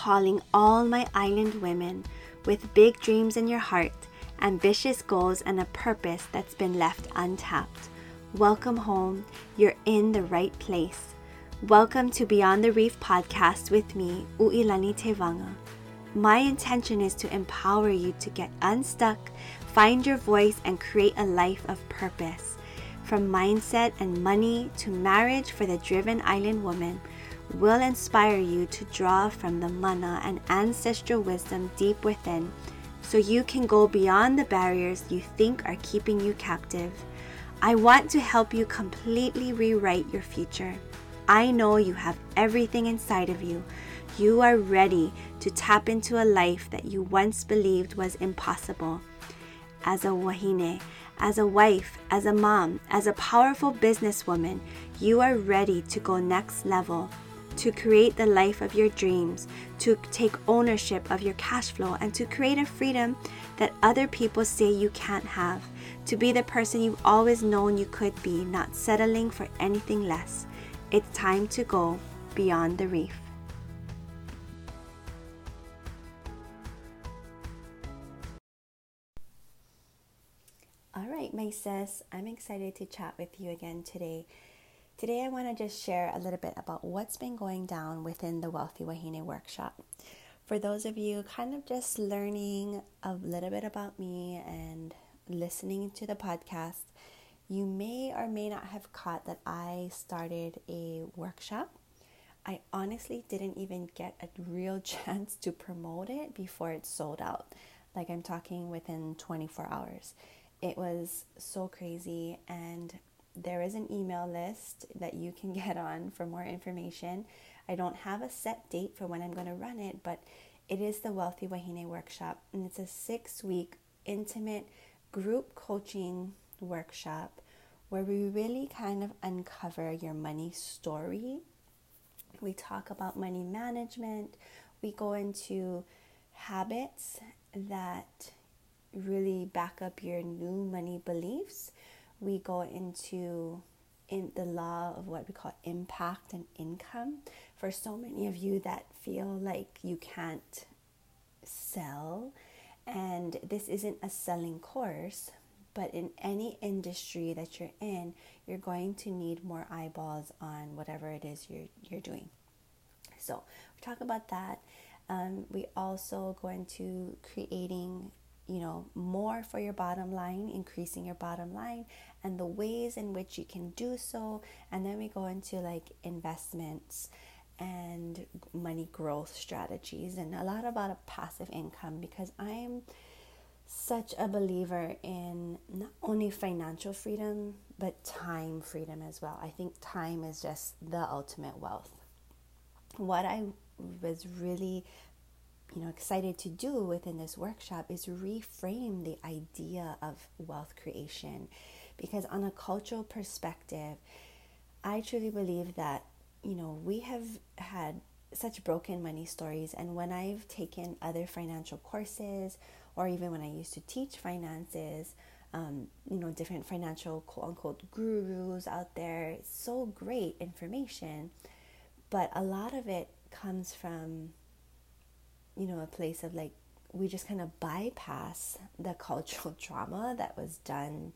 calling all my island women with big dreams in your heart, ambitious goals, and a purpose that's been left untapped. Welcome home. You're in the right place. Welcome to Beyond the Reef podcast with me, Uilani Tevanga. My intention is to empower you to get unstuck, find your voice, and create a life of purpose. From mindset and money to marriage for the driven island woman will inspire you to draw from the mana and ancestral wisdom deep within so you can go beyond the barriers you think are keeping you captive. I want to help you completely rewrite your future. I know you have everything inside of you. You are ready to tap into a life that you once believed was impossible. As a wahine, as a wife, as a mom, as a powerful businesswoman, you are ready to go next level, to create the life of your dreams, to take ownership of your cash flow, and to create a freedom that other people say you can't have, to be the person you've always known you could be, not settling for anything less. It's time to go beyond the reef. All right, my sis, I'm excited to chat with you again today. Today, I want to just share a little bit about what's been going down within the Wealthy Wahine workshop. For those of you kind of just learning a little bit about me and listening to the podcast, you may or may not have caught that I started a workshop. I honestly didn't even get a real chance to promote it before it sold out. Like I'm talking within 24 hours. It was so crazy, and there is an email list that you can get on for more information. I don't have a set date for when I'm going to run it, but it is the Wealthy Wahine Workshop, and it's a six week intimate group coaching workshop where we really kind of uncover your money story. We talk about money management, we go into habits that really back up your new money beliefs. We go into in the law of what we call impact and income. For so many of you that feel like you can't sell, and this isn't a selling course, but in any industry that you're in, you're going to need more eyeballs on whatever it is you're you're doing. So we talk about that. Um, we also go into creating you know, more for your bottom line, increasing your bottom line, and the ways in which you can do so. And then we go into like investments and money growth strategies and a lot about a passive income because I am such a believer in not only financial freedom but time freedom as well. I think time is just the ultimate wealth. What I was really you know excited to do within this workshop is reframe the idea of wealth creation because on a cultural perspective i truly believe that you know we have had such broken money stories and when i've taken other financial courses or even when i used to teach finances um, you know different financial quote unquote gurus out there so great information but a lot of it comes from you know, a place of like we just kind of bypass the cultural trauma that was done,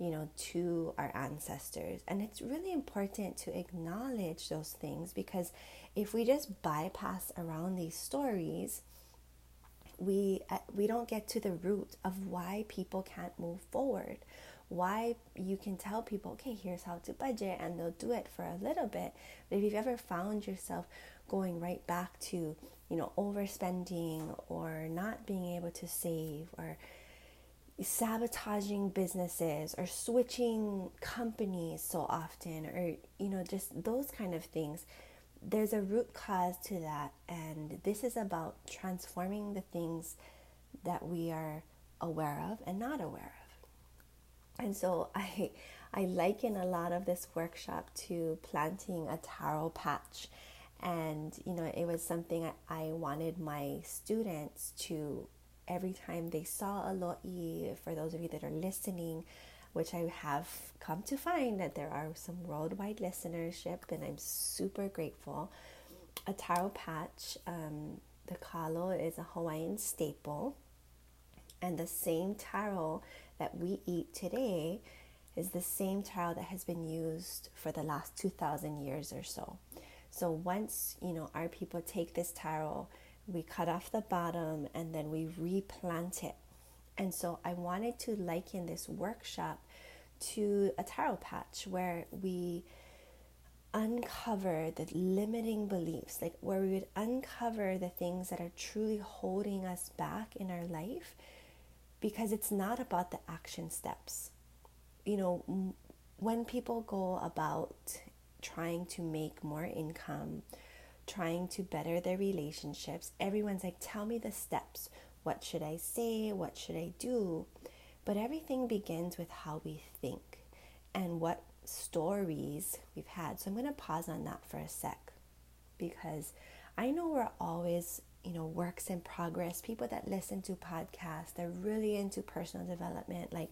you know, to our ancestors. And it's really important to acknowledge those things because if we just bypass around these stories, we uh, we don't get to the root of why people can't move forward. Why you can tell people, okay, here's how to budget, and they'll do it for a little bit. But if you've ever found yourself going right back to you know, overspending or not being able to save or sabotaging businesses or switching companies so often or, you know, just those kind of things. There's a root cause to that, and this is about transforming the things that we are aware of and not aware of. And so I I liken a lot of this workshop to planting a taro patch and, you know, it was something I wanted my students to, every time they saw a lo'i, for those of you that are listening, which I have come to find that there are some worldwide listenership, and I'm super grateful. A taro patch, um, the kalo is a Hawaiian staple, and the same taro that we eat today is the same taro that has been used for the last 2,000 years or so. So once, you know, our people take this taro, we cut off the bottom and then we replant it. And so I wanted to liken this workshop to a taro patch where we uncover the limiting beliefs, like where we would uncover the things that are truly holding us back in our life because it's not about the action steps. You know, when people go about trying to make more income, trying to better their relationships, everyone's like, Tell me the steps. What should I say? What should I do? But everything begins with how we think and what stories we've had. So I'm going to pause on that for a sec because I know we're always, you know, works in progress. People that listen to podcasts, they're really into personal development. Like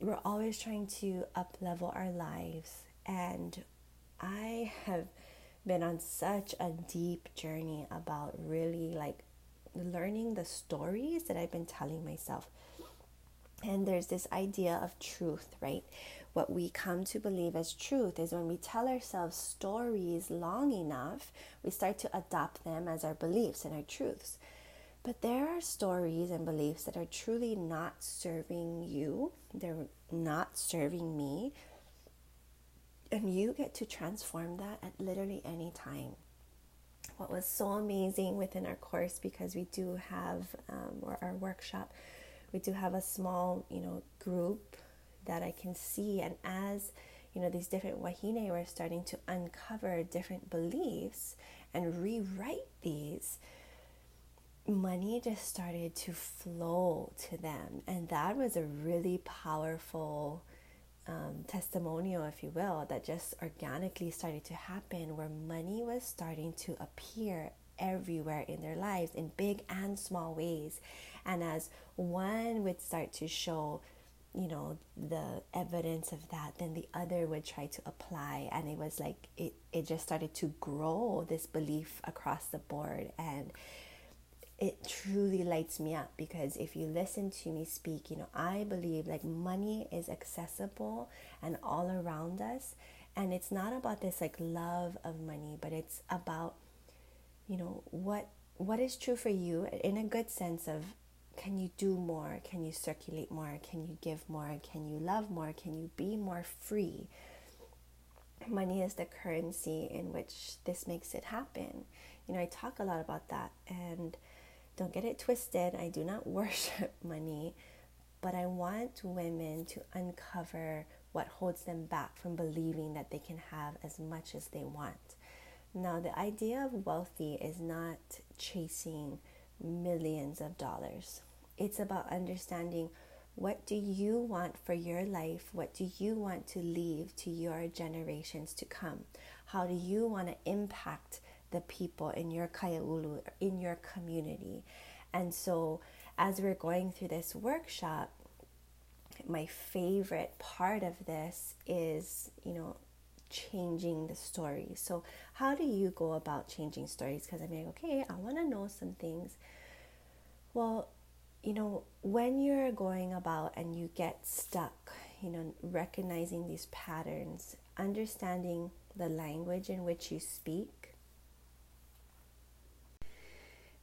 we're always trying to up level our lives. And I have been on such a deep journey about really like learning the stories that I've been telling myself. And there's this idea of truth, right? What we come to believe as truth is when we tell ourselves stories long enough, we start to adopt them as our beliefs and our truths. But there are stories and beliefs that are truly not serving you, they're not serving me. And you get to transform that at literally any time. What was so amazing within our course, because we do have, um, or our workshop, we do have a small, you know, group that I can see. And as you know, these different wahine were starting to uncover different beliefs and rewrite these, money just started to flow to them. And that was a really powerful um, testimonial, if you will, that just organically started to happen where money was starting to appear everywhere in their lives in big and small ways. And as one would start to show you know the evidence of that then the other would try to apply and it was like it, it just started to grow this belief across the board and it truly lights me up because if you listen to me speak you know i believe like money is accessible and all around us and it's not about this like love of money but it's about you know what what is true for you in a good sense of can you do more? Can you circulate more? Can you give more? Can you love more? Can you be more free? Money is the currency in which this makes it happen. You know, I talk a lot about that and don't get it twisted. I do not worship money, but I want women to uncover what holds them back from believing that they can have as much as they want. Now, the idea of wealthy is not chasing millions of dollars. It's about understanding what do you want for your life? What do you want to leave to your generations to come? How do you want to impact the people in your kaiaulu, in your community? And so, as we're going through this workshop, my favorite part of this is, you know, changing the story. So, how do you go about changing stories? Because I'm like, okay, I want to know some things. Well, you know, when you're going about and you get stuck, you know, recognizing these patterns, understanding the language in which you speak,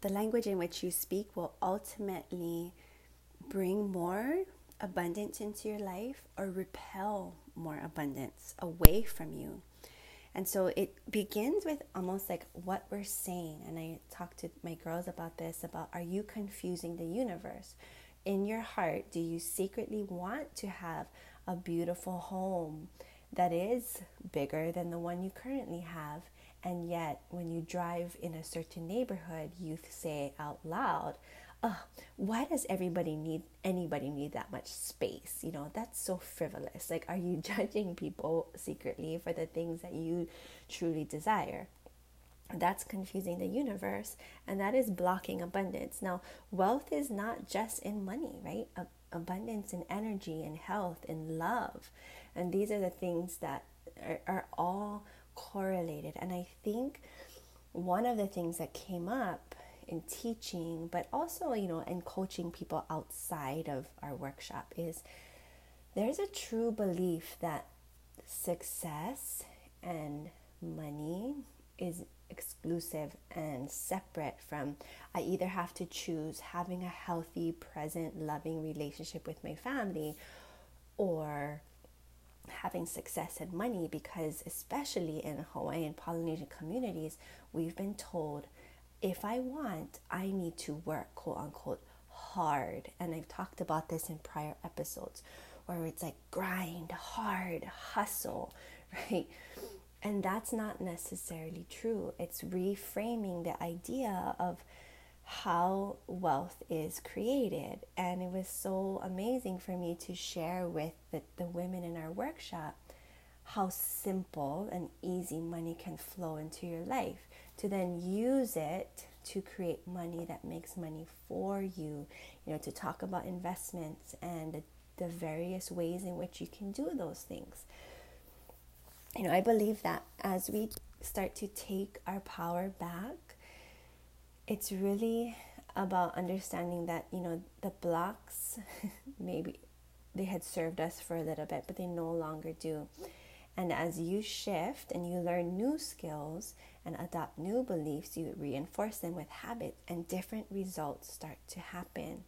the language in which you speak will ultimately bring more abundance into your life or repel more abundance away from you. And so it begins with almost like what we're saying. And I talked to my girls about this about are you confusing the universe? In your heart, do you secretly want to have a beautiful home that is bigger than the one you currently have? And yet, when you drive in a certain neighborhood, you say out loud, oh, why does everybody need anybody need that much space? You know, that's so frivolous. Like, are you judging people secretly for the things that you truly desire? That's confusing the universe, and that is blocking abundance. Now, wealth is not just in money, right? abundance in energy and health and love. And these are the things that are, are all correlated. And I think one of the things that came up in teaching, but also, you know, in coaching people outside of our workshop is there's a true belief that success and money is exclusive and separate from I either have to choose having a healthy, present, loving relationship with my family or having success and money because especially in Hawaiian Polynesian communities, we've been told if I want, I need to work quote unquote hard. And I've talked about this in prior episodes where it's like grind, hard, hustle, right? And that's not necessarily true. It's reframing the idea of how wealth is created. And it was so amazing for me to share with the, the women in our workshop how simple and easy money can flow into your life, to then use it to create money that makes money for you, you know, to talk about investments and the, the various ways in which you can do those things you know, I believe that as we start to take our power back, it's really about understanding that, you know, the blocks maybe they had served us for a little bit, but they no longer do. And as you shift and you learn new skills and adopt new beliefs, you reinforce them with habit, and different results start to happen.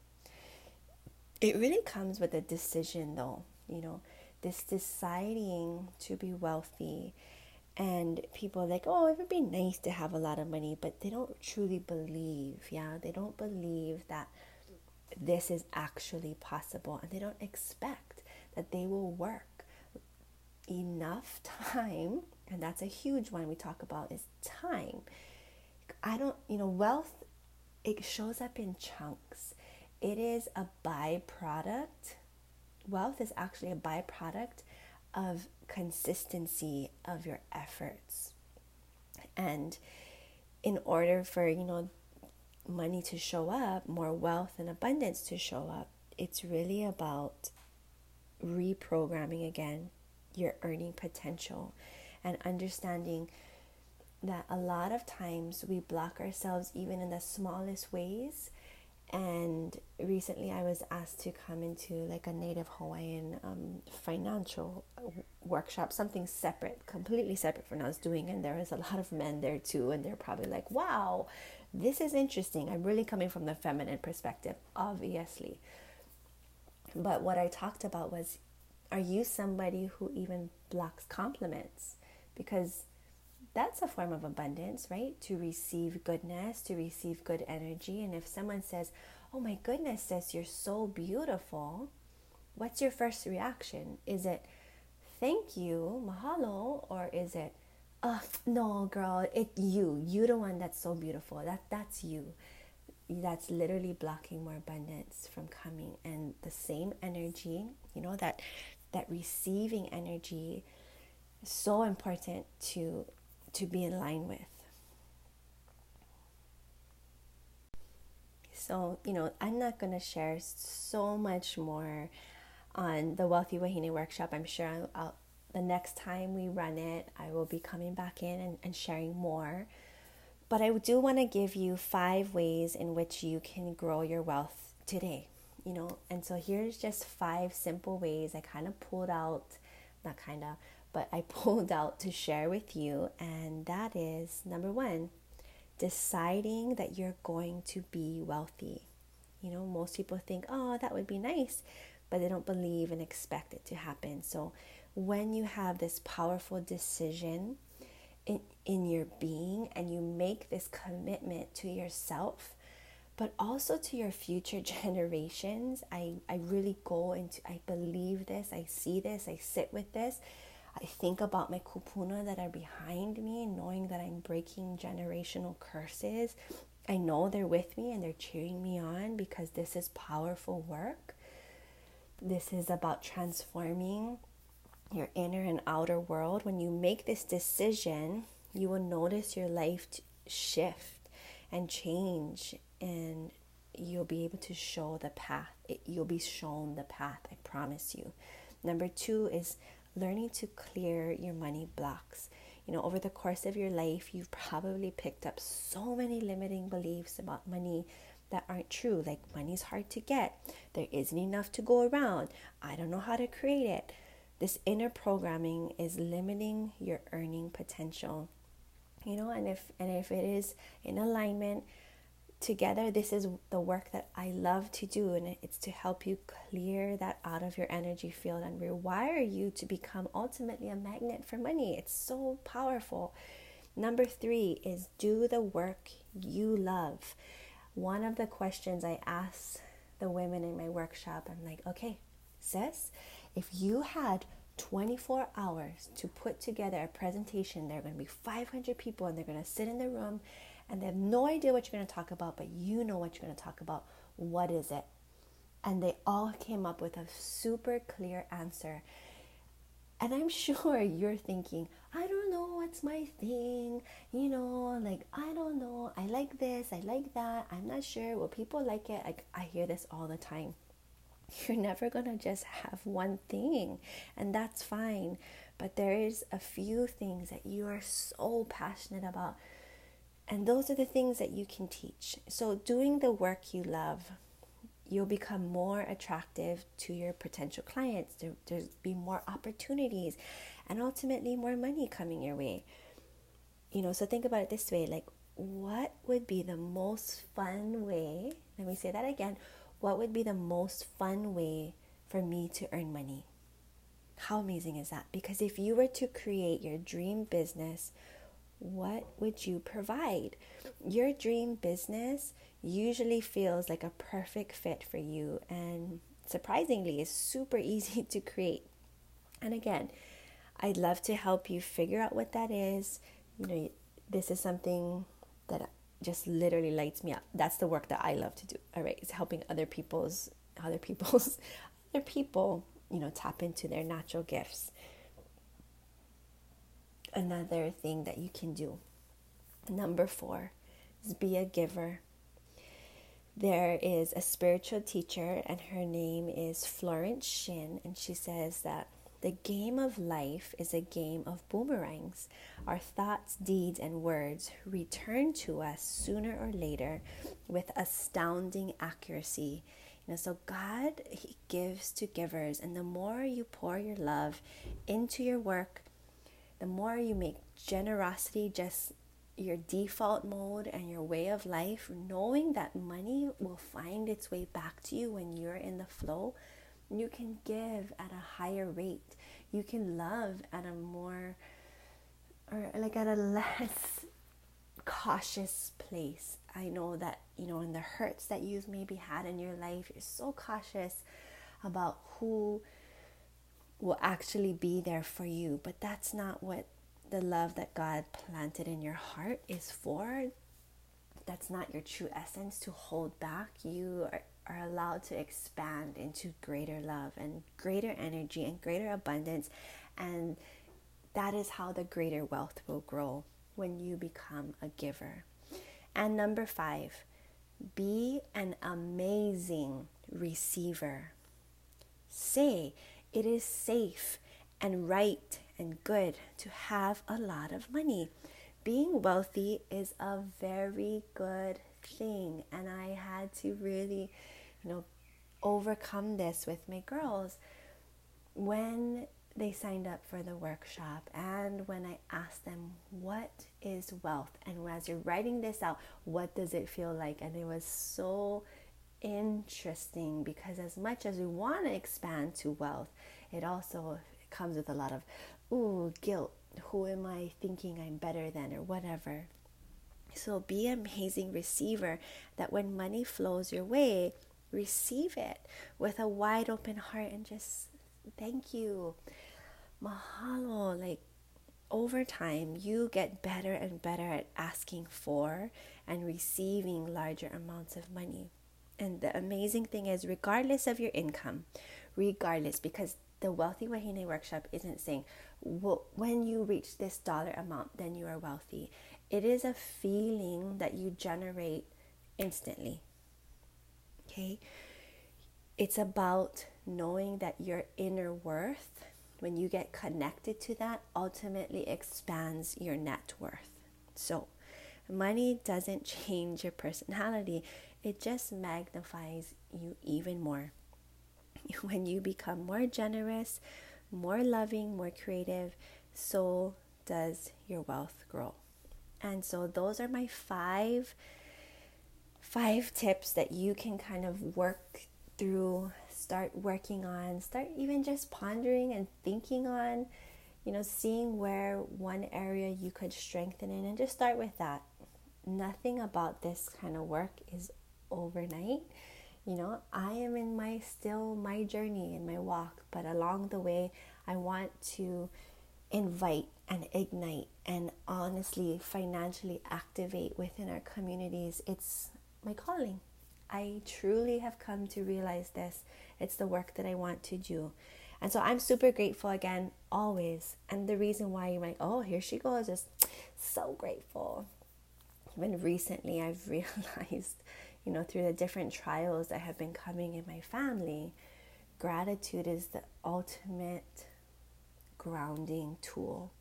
It really comes with a decision, though, you know this deciding to be wealthy and people like oh it would be nice to have a lot of money but they don't truly believe yeah? They don't believe that this is actually possible and they don't expect that they will work enough time and that's a huge one we talk about is time. I don't you know wealth it shows up in chunks. It is a byproduct. Wealth is actually a byproduct of consistency of your efforts. And in order for, you know, money to show up, more wealth and abundance to show up, it's really about reprogramming again your earning potential and understanding that a lot of times we block ourselves even in the smallest ways and recently I was asked to come into like a native Hawaiian um, financial workshop, something separate, completely separate from what I was doing. And there was a lot of men there too, and they're probably like, wow, this is interesting. I'm really coming from the feminine perspective, obviously. But what I talked about was are you somebody who even blocks compliments? Because that's a form of abundance, right? To receive goodness, to receive good energy. And if someone says, Oh my goodness, sis, you're so beautiful, what's your first reaction? Is it thank you, mahalo, or is it, oh, no, girl, it you, you the one that's so beautiful. That that's you. That's literally blocking more abundance from coming. And the same energy, you know, that that receiving energy so important to to be in line with. So, you know, I'm not going to share so much more on the Wealthy Wahine workshop. I'm sure I'll, I'll, the next time we run it, I will be coming back in and, and sharing more. But I do want to give you five ways in which you can grow your wealth today. You know, and so here's just five simple ways I kind of pulled out, not kind of, but I pulled out to share with you, and that is number one, deciding that you're going to be wealthy. You know, most people think, oh, that would be nice, but they don't believe and expect it to happen. So, when you have this powerful decision in, in your being and you make this commitment to yourself, but also to your future generations, I, I really go into, I believe this, I see this, I sit with this I think about my kupuna that are behind me, knowing that I'm breaking generational curses. I know they're with me and they're cheering me on because this is powerful work. This is about transforming your inner and outer world. When you make this decision, you will notice your life shift and change, and you'll be able to show the path. you'll be shown the path, I promise you. Number two is learning to clear your money blocks. you know, over the course of your life, you've probably picked up so many limiting beliefs about money that aren't true. Like, money's hard to get, there isn't enough to go around, I don't know how to create it. This inner programming is limiting your earning potential. You know, and if and if it is in alignment together, this is the work that I love to do, and it's to help you clear that out of your energy field and rewire you to become ultimately a magnet for money. It's so powerful. Number three is do the work you love. One of the questions I ask the women in my workshop, I'm like, okay, sis, if you had 24 hours to put together a presentation, there are going to be 500 people and they're going to sit in the room and they have no idea what you're going to talk about, but you know what you're going to talk about. What is it? And they all came up with a super clear answer. And I'm sure you're thinking, I don't know what's my thing. You know, like, I don't know. I like this. I like that. I'm not sure. Will people like it? Like, I hear this all the time. You're never going to just have one thing, and that's fine. But there is a few things that you are so passionate about and those are the things that you can teach. So, doing the work you love, you'll become more attractive to your potential clients. There, there'll be more opportunities and ultimately more money coming your way. You know, so think about it this way like, what would be the most fun way? Let me say that again. What would be the most fun way for me to earn money? How amazing is that? Because if you were to create your dream business what would you provide? Your dream business usually feels like a perfect fit for you and surprisingly is super easy to create. And again, I'd love to help you figure out what that is. You know, this is something that just literally lights me up. That's the work that I love to do. All right, it's helping other people's other people's other people, you know, tap into their natural gifts another thing that you can do. Number four is be a giver. There is a spiritual teacher, and her name is Florence Shinn, and she says that the game of life is a game of boomerangs. Our thoughts, deeds, and words return to us sooner or later with astounding accuracy. You know, so God He gives to givers, and the more you pour your love into your work, the more you make generosity just your default mode and your way of life, knowing that money will find its way back to you when you're in the flow, you can give at a higher rate. You can love at a more, or like at a less cautious place. I know that, you know, in the hurts that you've maybe had in your life, you're so cautious about who will actually be there for you. But that's not what the love that God planted in your heart is for. That's not your true essence to hold back. You are, are allowed to expand into greater love and greater energy and greater abundance. And that is how the greater wealth will grow when you become a giver. And number five, be an amazing receiver. Say, it is safe and right and good to have a lot of money. Being wealthy is a very good thing, and I had to really, you know, overcome this with my girls. When they signed up for the workshop and when I asked them what is wealth? And as you're writing this out what does it feel like? And it was so interesting because as much as we want to expand to wealth, it also comes with a lot of ooh guilt. Who am I thinking I'm better than or whatever? So be an amazing receiver that when money flows your way, receive it with a wide open heart and just thank you. Mahalo. Like over time, you get better and better at asking for and receiving larger amounts of money. And the amazing thing is, regardless of your income, regardless, because the Wealthy Wahine workshop isn't saying, well, when you reach this dollar amount, then you are wealthy. It is a feeling that you generate instantly. Okay? It's about knowing that your inner worth when you get connected to that, ultimately expands your net worth. So, money doesn't change your personality, it just magnifies you even more. When you become more generous, more loving, more creative, so does your wealth grow. And so those are my five five tips that you can kind of work through, start working on, start even just pondering and thinking on, you know, seeing where one area you could strengthen in and just start with that. Nothing about this kind of work is overnight. You know, I am in my still my journey in my walk, but along the way I want to invite and ignite and honestly financially activate within our communities. It's my calling. I truly have come to realize this. It's the work that I want to do. And so I'm super grateful again, always. And the reason why you're like, oh, here she goes, is so grateful. Even recently, I've realized, you know, through the different trials that have been coming in my family, gratitude is the ultimate grounding tool.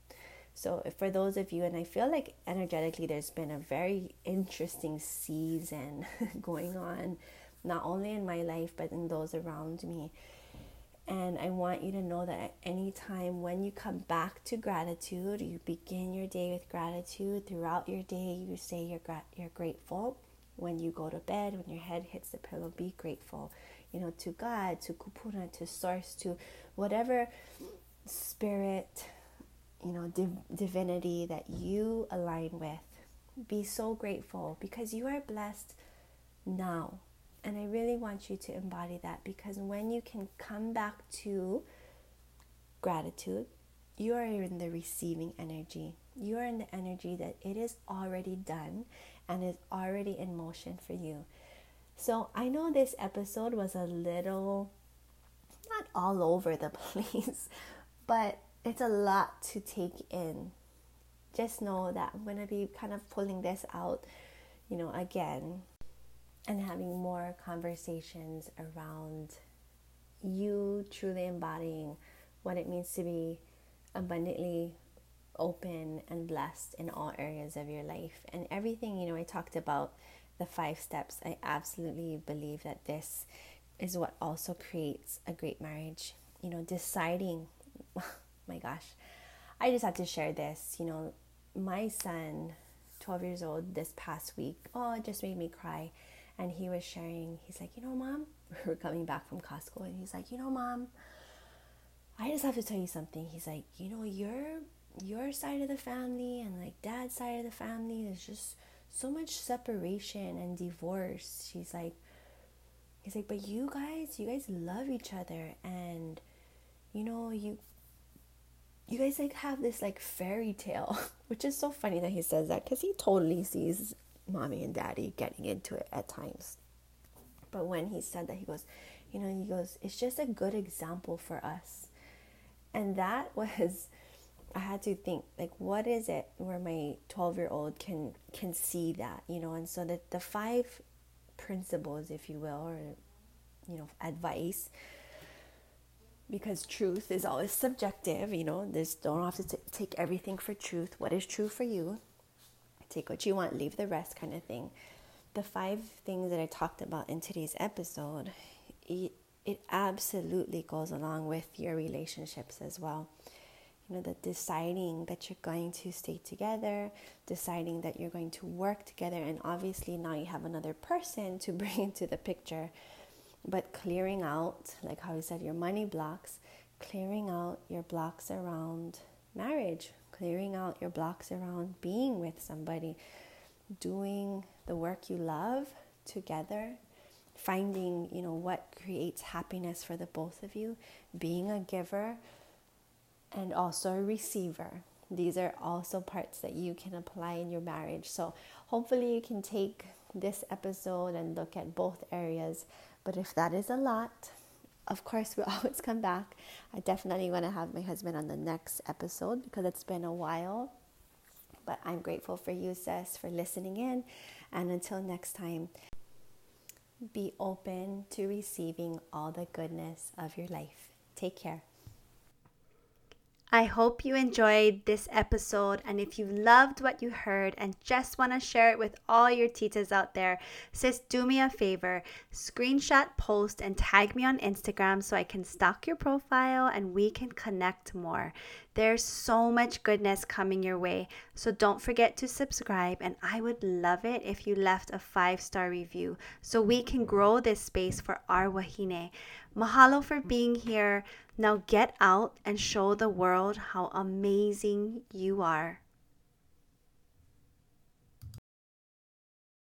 So, for those of you, and I feel like energetically there's been a very interesting season going on, not only in my life, but in those around me. And I want you to know that at any time when you come back to gratitude, you begin your day with gratitude. Throughout your day, you say you're, gra- you're grateful. When you go to bed, when your head hits the pillow, be grateful. You know, to God, to Kupuna, to Source, to whatever spirit, you know, div- divinity that you align with. Be so grateful because you are blessed now. And I really want you to embody that because when you can come back to gratitude, you are in the receiving energy. You are in the energy that it is already done and is already in motion for you. So I know this episode was a little not all over the place, but it's a lot to take in. Just know that I'm going to be kind of pulling this out, you know, again and having more conversations around you truly embodying what it means to be abundantly open and blessed in all areas of your life. And everything, you know, I talked about the five steps. I absolutely believe that this is what also creates a great marriage. You know, deciding my gosh, I just had to share this. You know, my son, 12 years old, this past week, oh, it just made me cry. And he was sharing, he's like, you know, mom, we're coming back from Costco, and he's like, you know, mom, I just have to tell you something. He's like, you know, your your side of the family and like dad's side of the family, there's just so much separation and divorce. She's like, he's like, but you guys, you guys love each other, and you know, you you guys like have this like fairy tale, which is so funny that he says that because he totally sees mommy and daddy getting into it at times. But when he said that, he goes, you know, he goes, it's just a good example for us. And that was, I had to think, like, what is it where my 12 year old can can see that, you know? And so the, the five principles, if you will, or, you know, advice because truth is always subjective. You know, there's don't have to t- take everything for truth. What is true for you? Take what you want, leave the rest, kind of thing. The five things that I talked about in today's episode, it, it absolutely goes along with your relationships as well. You know, the deciding that you're going to stay together, deciding that you're going to work together, and obviously now you have another person to bring into the picture. But clearing out, like how you said, your money blocks, clearing out your blocks around marriage, clearing out your blocks around being with somebody, doing the work you love together, finding, you know, what creates happiness for the both of you, being a giver and also a receiver. These are also parts that you can apply in your marriage. So, hopefully, you can take this episode and look at both areas but if that is a lot, of course, we always come back. I definitely want to have my husband on the next episode because it's been a while. But I'm grateful for you, Sis, for listening in. And until next time, be open to receiving all the goodness of your life. Take care. I hope you enjoyed this episode. And if you loved what you heard and just want to share it with all your titas out there, sis, do me a favor screenshot, post, and tag me on Instagram so I can stalk your profile and we can connect more. There's so much goodness coming your way. So don't forget to subscribe. And I would love it if you left a five star review so we can grow this space for our wahine. Mahalo for being here. Now get out and show the world how amazing you are.